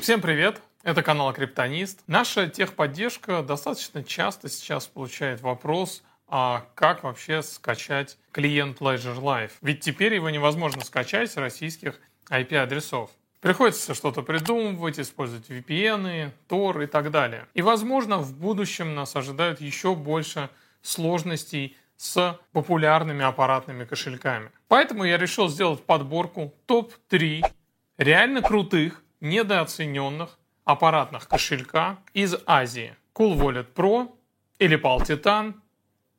Всем привет! Это канал Криптонист. Наша техподдержка достаточно часто сейчас получает вопрос, а как вообще скачать клиент Ledger Live? Ведь теперь его невозможно скачать с российских IP-адресов. Приходится что-то придумывать, использовать VPN, Tor и так далее. И, возможно, в будущем нас ожидают еще больше сложностей с популярными аппаратными кошельками. Поэтому я решил сделать подборку топ-3 реально крутых, недооцененных аппаратных кошелька из Азии. Cool Wallet Pro, Elipal Titan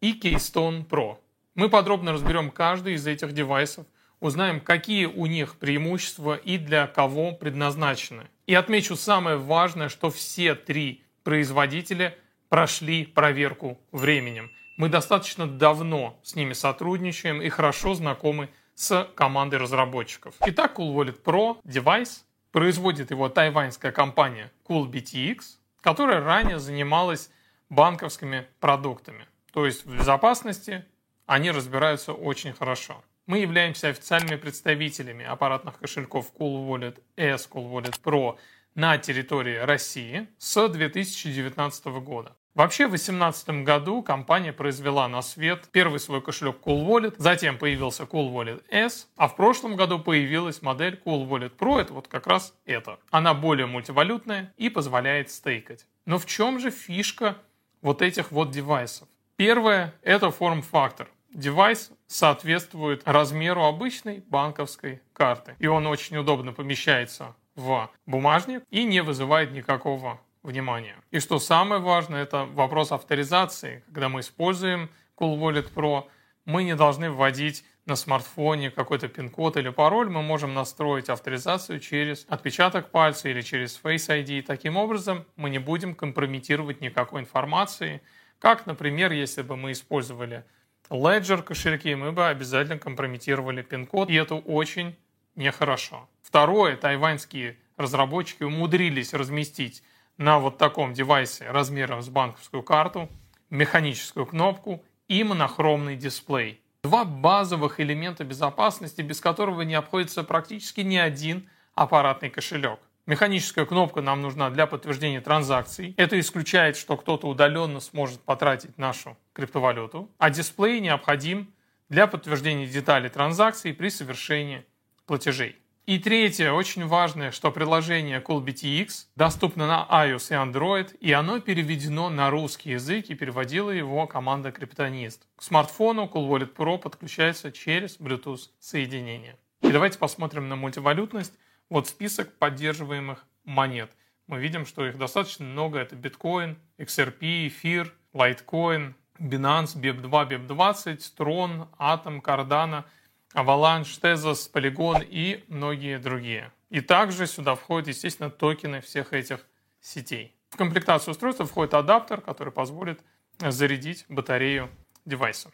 и Keystone Pro. Мы подробно разберем каждый из этих девайсов, узнаем, какие у них преимущества и для кого предназначены. И отмечу самое важное, что все три производителя прошли проверку временем. Мы достаточно давно с ними сотрудничаем и хорошо знакомы с командой разработчиков. Итак, Cool Wallet Pro девайс производит его тайваньская компания CoolBTX, которая ранее занималась банковскими продуктами. То есть в безопасности они разбираются очень хорошо. Мы являемся официальными представителями аппаратных кошельков Cool Wallet S, Cool Wallet Pro на территории России с 2019 года. Вообще в 2018 году компания произвела на свет первый свой кошелек Cool Wallet, затем появился Cool Wallet S, а в прошлом году появилась модель Cool Wallet Pro, это вот как раз это. Она более мультивалютная и позволяет стейкать. Но в чем же фишка вот этих вот девайсов? Первое – это форм-фактор. Девайс соответствует размеру обычной банковской карты. И он очень удобно помещается в бумажник и не вызывает никакого внимания. И что самое важное, это вопрос авторизации. Когда мы используем Cool Wallet Pro, мы не должны вводить на смартфоне какой-то пин-код или пароль, мы можем настроить авторизацию через отпечаток пальца или через Face ID. Таким образом, мы не будем компрометировать никакой информации, как, например, если бы мы использовали Ledger кошельки, мы бы обязательно компрометировали пин-код, и это очень нехорошо. Второе, тайваньские разработчики умудрились разместить на вот таком девайсе размером с банковскую карту, механическую кнопку и монохромный дисплей. Два базовых элемента безопасности, без которого не обходится практически ни один аппаратный кошелек. Механическая кнопка нам нужна для подтверждения транзакций. Это исключает, что кто-то удаленно сможет потратить нашу криптовалюту. А дисплей необходим для подтверждения деталей транзакций при совершении платежей. И третье, очень важное, что приложение CoolBTX доступно на iOS и Android, и оно переведено на русский язык и переводила его команда Криптонист. К смартфону Cool Wallet Pro подключается через Bluetooth соединение. И давайте посмотрим на мультивалютность. Вот список поддерживаемых монет. Мы видим, что их достаточно много. Это биткоин, XRP, эфир, Litecoin, Binance, BEP2, BEP20, Tron, Atom, Cardano – Avalanche, Tezos, Polygon и многие другие. И также сюда входят, естественно, токены всех этих сетей. В комплектацию устройства входит адаптер, который позволит зарядить батарею девайса.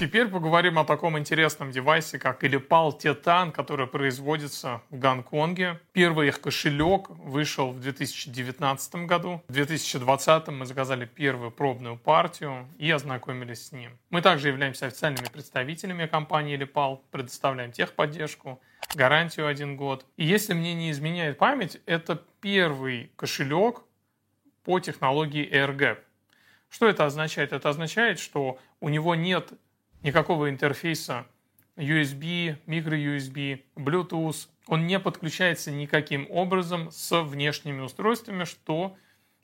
Теперь поговорим о таком интересном девайсе, как Elipal Titan, который производится в Гонконге. Первый их кошелек вышел в 2019 году. В 2020 мы заказали первую пробную партию и ознакомились с ним. Мы также являемся официальными представителями компании Elipal, предоставляем техподдержку, гарантию один год. И если мне не изменяет память, это первый кошелек по технологии AirGap. Что это означает? Это означает, что у него нет никакого интерфейса USB, microUSB, Bluetooth. Он не подключается никаким образом с внешними устройствами, что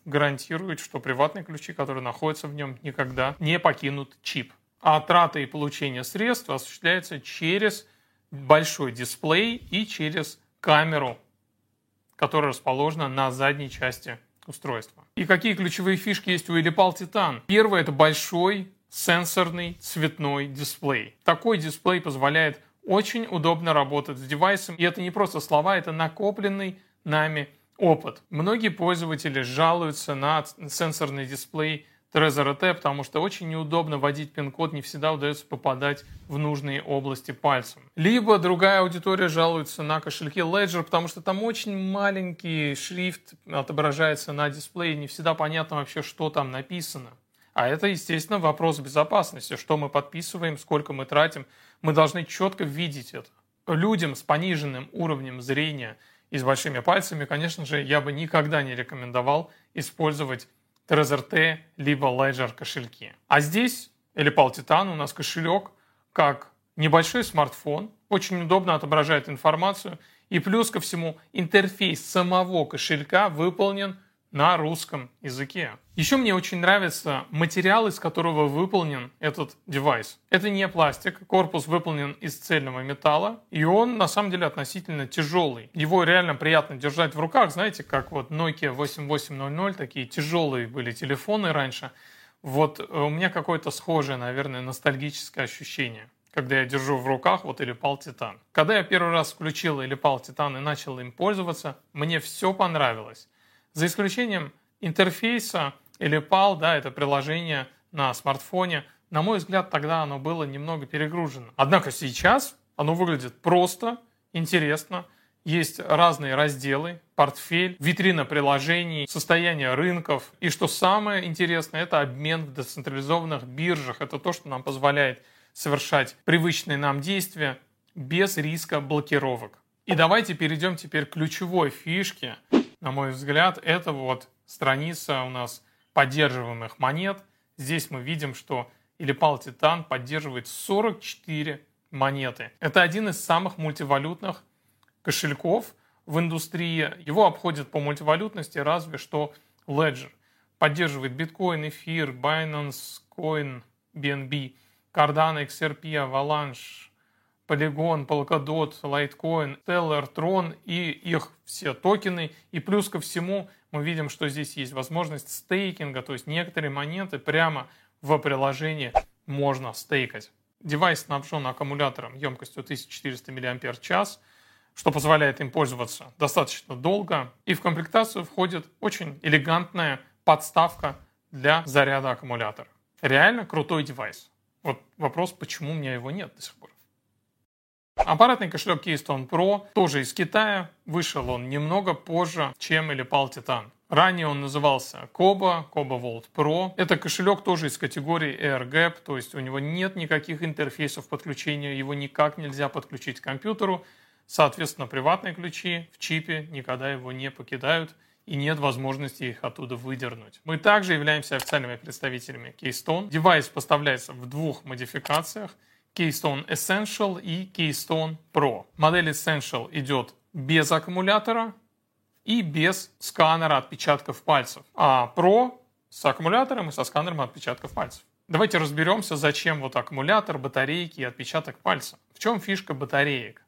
гарантирует, что приватные ключи, которые находятся в нем, никогда не покинут чип. А трата и получение средств осуществляется через большой дисплей и через камеру, которая расположена на задней части устройства. И какие ключевые фишки есть у Elipal Titan? Первое – это большой сенсорный цветной дисплей. Такой дисплей позволяет очень удобно работать с девайсом. И это не просто слова, это накопленный нами опыт. Многие пользователи жалуются на сенсорный дисплей Trezor AT, потому что очень неудобно вводить пин-код, не всегда удается попадать в нужные области пальцем. Либо другая аудитория жалуется на кошельки Ledger, потому что там очень маленький шрифт отображается на дисплее, не всегда понятно вообще, что там написано. А это, естественно, вопрос безопасности. Что мы подписываем, сколько мы тратим. Мы должны четко видеть это. Людям с пониженным уровнем зрения и с большими пальцами, конечно же, я бы никогда не рекомендовал использовать Trezor T либо Ledger кошельки. А здесь Elipal Titan у нас кошелек как небольшой смартфон, очень удобно отображает информацию, и плюс ко всему интерфейс самого кошелька выполнен на русском языке. Еще мне очень нравится материал, из которого выполнен этот девайс. Это не пластик, корпус выполнен из цельного металла, и он на самом деле относительно тяжелый. Его реально приятно держать в руках, знаете, как вот Nokia 8800, такие тяжелые были телефоны раньше. Вот э, у меня какое-то схожее, наверное, ностальгическое ощущение когда я держу в руках вот Элипал Титан. Когда я первый раз включил Элипал Титан и начал им пользоваться, мне все понравилось. За исключением интерфейса или PAL, да, это приложение на смартфоне, на мой взгляд, тогда оно было немного перегружено. Однако сейчас оно выглядит просто, интересно. Есть разные разделы, портфель, витрина приложений, состояние рынков. И что самое интересное, это обмен в децентрализованных биржах. Это то, что нам позволяет совершать привычные нам действия без риска блокировок. И давайте перейдем теперь к ключевой фишке, на мой взгляд, это вот страница у нас поддерживаемых монет. Здесь мы видим, что Илипал Титан поддерживает 44 монеты. Это один из самых мультивалютных кошельков в индустрии. Его обходит по мультивалютности разве что Ledger. Поддерживает биткоин, эфир, Binance Coin, BNB, Cardano, XRP, Avalanche, Polygon, Polkadot, Litecoin, Stellar, Tron и их все токены. И плюс ко всему мы видим, что здесь есть возможность стейкинга, то есть некоторые монеты прямо в приложении можно стейкать. Девайс снабжен аккумулятором емкостью 1400 мАч, что позволяет им пользоваться достаточно долго. И в комплектацию входит очень элегантная подставка для заряда аккумулятора. Реально крутой девайс. Вот вопрос, почему у меня его нет до сих пор. Аппаратный кошелек Keystone Pro тоже из Китая. Вышел он немного позже, чем Elipal Titan. Ранее он назывался Koba, Koba Vault Pro. Это кошелек тоже из категории AirGap, то есть у него нет никаких интерфейсов подключения, его никак нельзя подключить к компьютеру. Соответственно, приватные ключи в чипе никогда его не покидают и нет возможности их оттуда выдернуть. Мы также являемся официальными представителями Keystone. Девайс поставляется в двух модификациях – Keystone Essential и Keystone Pro. Модель Essential идет без аккумулятора и без сканера отпечатков пальцев, а Pro с аккумулятором и со сканером отпечатков пальцев. Давайте разберемся, зачем вот аккумулятор, батарейки и отпечаток пальца. В чем фишка батареек?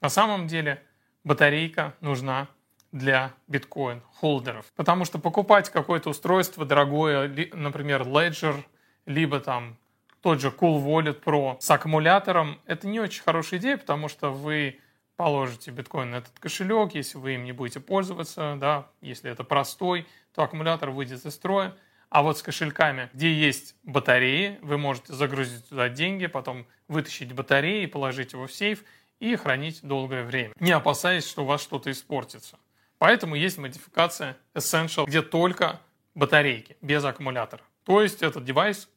На самом деле батарейка нужна для биткоин-холдеров. Потому что покупать какое-то устройство дорогое, например, Ledger, либо там тот же Cool Wallet Pro с аккумулятором, это не очень хорошая идея, потому что вы положите биткоин на этот кошелек, если вы им не будете пользоваться, да, если это простой, то аккумулятор выйдет из строя. А вот с кошельками, где есть батареи, вы можете загрузить туда деньги, потом вытащить батареи, положить его в сейф и хранить долгое время, не опасаясь, что у вас что-то испортится. Поэтому есть модификация Essential, где только батарейки, без аккумулятора. То есть этот девайс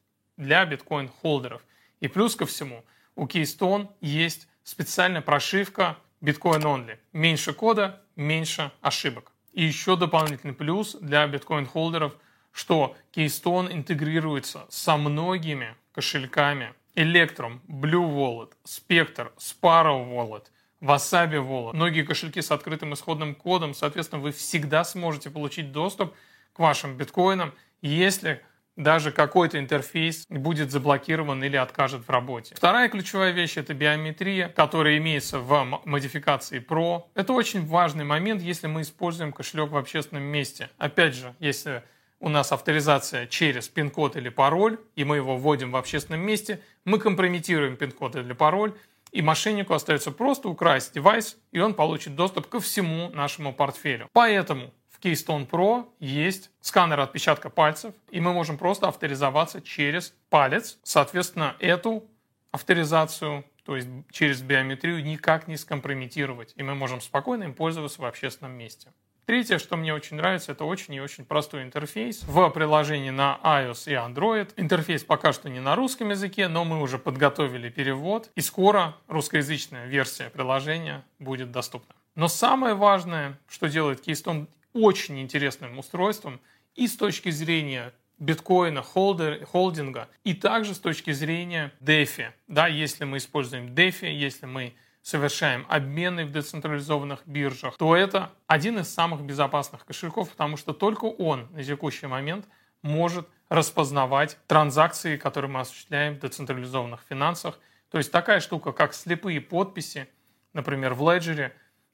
для биткоин-холдеров. И плюс ко всему, у Keystone есть специальная прошивка Bitcoin Only. Меньше кода, меньше ошибок. И еще дополнительный плюс для биткоин-холдеров, что Keystone интегрируется со многими кошельками. Electrum, Blue Wallet, Spectre, Sparrow Wallet, Wasabi Wallet. Многие кошельки с открытым исходным кодом. Соответственно, вы всегда сможете получить доступ к вашим биткоинам, если даже какой-то интерфейс будет заблокирован или откажет в работе. Вторая ключевая вещь – это биометрия, которая имеется в модификации Pro. Это очень важный момент, если мы используем кошелек в общественном месте. Опять же, если у нас авторизация через пин-код или пароль, и мы его вводим в общественном месте, мы компрометируем пин-код или пароль, и мошеннику остается просто украсть девайс, и он получит доступ ко всему нашему портфелю. Поэтому Keystone Pro есть сканер отпечатка пальцев, и мы можем просто авторизоваться через палец. Соответственно, эту авторизацию, то есть через биометрию, никак не скомпрометировать, и мы можем спокойно им пользоваться в общественном месте. Третье, что мне очень нравится, это очень и очень простой интерфейс в приложении на iOS и Android. Интерфейс пока что не на русском языке, но мы уже подготовили перевод, и скоро русскоязычная версия приложения будет доступна. Но самое важное, что делает Keystone очень интересным устройством и с точки зрения биткоина, холдер, холдинга, и также с точки зрения DeFi. Да, если мы используем DeFi, если мы совершаем обмены в децентрализованных биржах, то это один из самых безопасных кошельков, потому что только он на текущий момент может распознавать транзакции, которые мы осуществляем в децентрализованных финансах. То есть такая штука, как слепые подписи, например, в Ledger,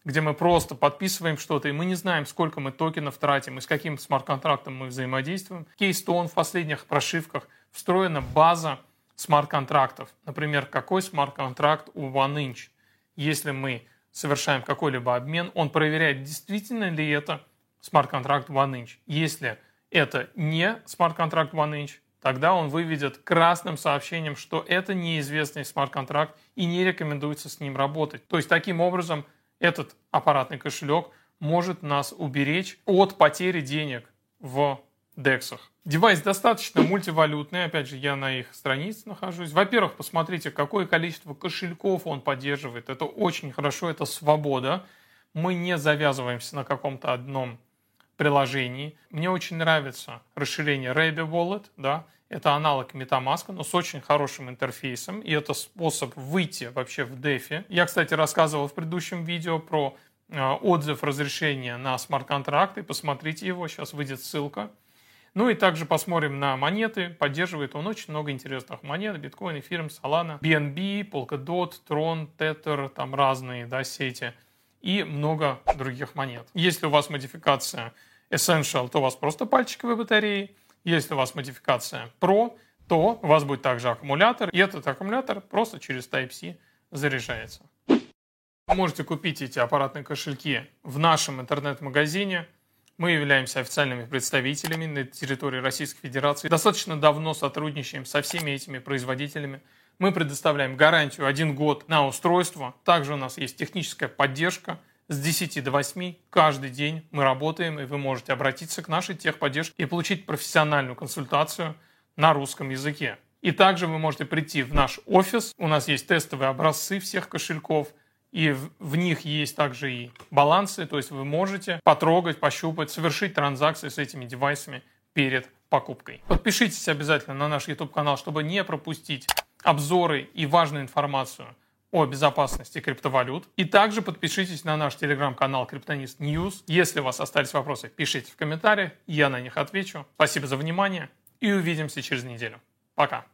где мы просто подписываем что-то, и мы не знаем, сколько мы токенов тратим и с каким смарт-контрактом мы взаимодействуем. Keystone в последних прошивках встроена база смарт-контрактов. Например, какой смарт-контракт у OneInch. Если мы совершаем какой-либо обмен, он проверяет, действительно ли это смарт-контракт OneInch. Если это не смарт-контракт OneInch, тогда он выведет красным сообщением, что это неизвестный смарт-контракт и не рекомендуется с ним работать. То есть таким образом этот аппаратный кошелек может нас уберечь от потери денег в дексах. Девайс достаточно мультивалютный, опять же, я на их странице нахожусь. Во-первых, посмотрите, какое количество кошельков он поддерживает. Это очень хорошо, это свобода. Мы не завязываемся на каком-то одном приложении. Мне очень нравится расширение Rabby Wallet, да, это аналог MetaMask, но с очень хорошим интерфейсом, и это способ выйти вообще в DeFi. Я, кстати, рассказывал в предыдущем видео про э, отзыв разрешения на смарт-контракты, посмотрите его, сейчас выйдет ссылка. Ну и также посмотрим на монеты, поддерживает он очень много интересных монет, биткоин, эфирм, Solana, BNB, Polkadot, Tron, Tether, там разные да, сети и много других монет. Если у вас модификация Essential, то у вас просто пальчиковые батареи, если у вас модификация Pro, то у вас будет также аккумулятор, и этот аккумулятор просто через Type-C заряжается. Вы можете купить эти аппаратные кошельки в нашем интернет-магазине. Мы являемся официальными представителями на территории Российской Федерации. Достаточно давно сотрудничаем со всеми этими производителями. Мы предоставляем гарантию один год на устройство. Также у нас есть техническая поддержка – с 10 до 8 каждый день мы работаем, и вы можете обратиться к нашей техподдержке и получить профессиональную консультацию на русском языке. И также вы можете прийти в наш офис. У нас есть тестовые образцы всех кошельков, и в, них есть также и балансы, то есть вы можете потрогать, пощупать, совершить транзакции с этими девайсами перед покупкой. Подпишитесь обязательно на наш YouTube-канал, чтобы не пропустить обзоры и важную информацию – о безопасности криптовалют. И также подпишитесь на наш телеграм-канал Криптонист News. Если у вас остались вопросы, пишите в комментариях, я на них отвечу. Спасибо за внимание и увидимся через неделю. Пока.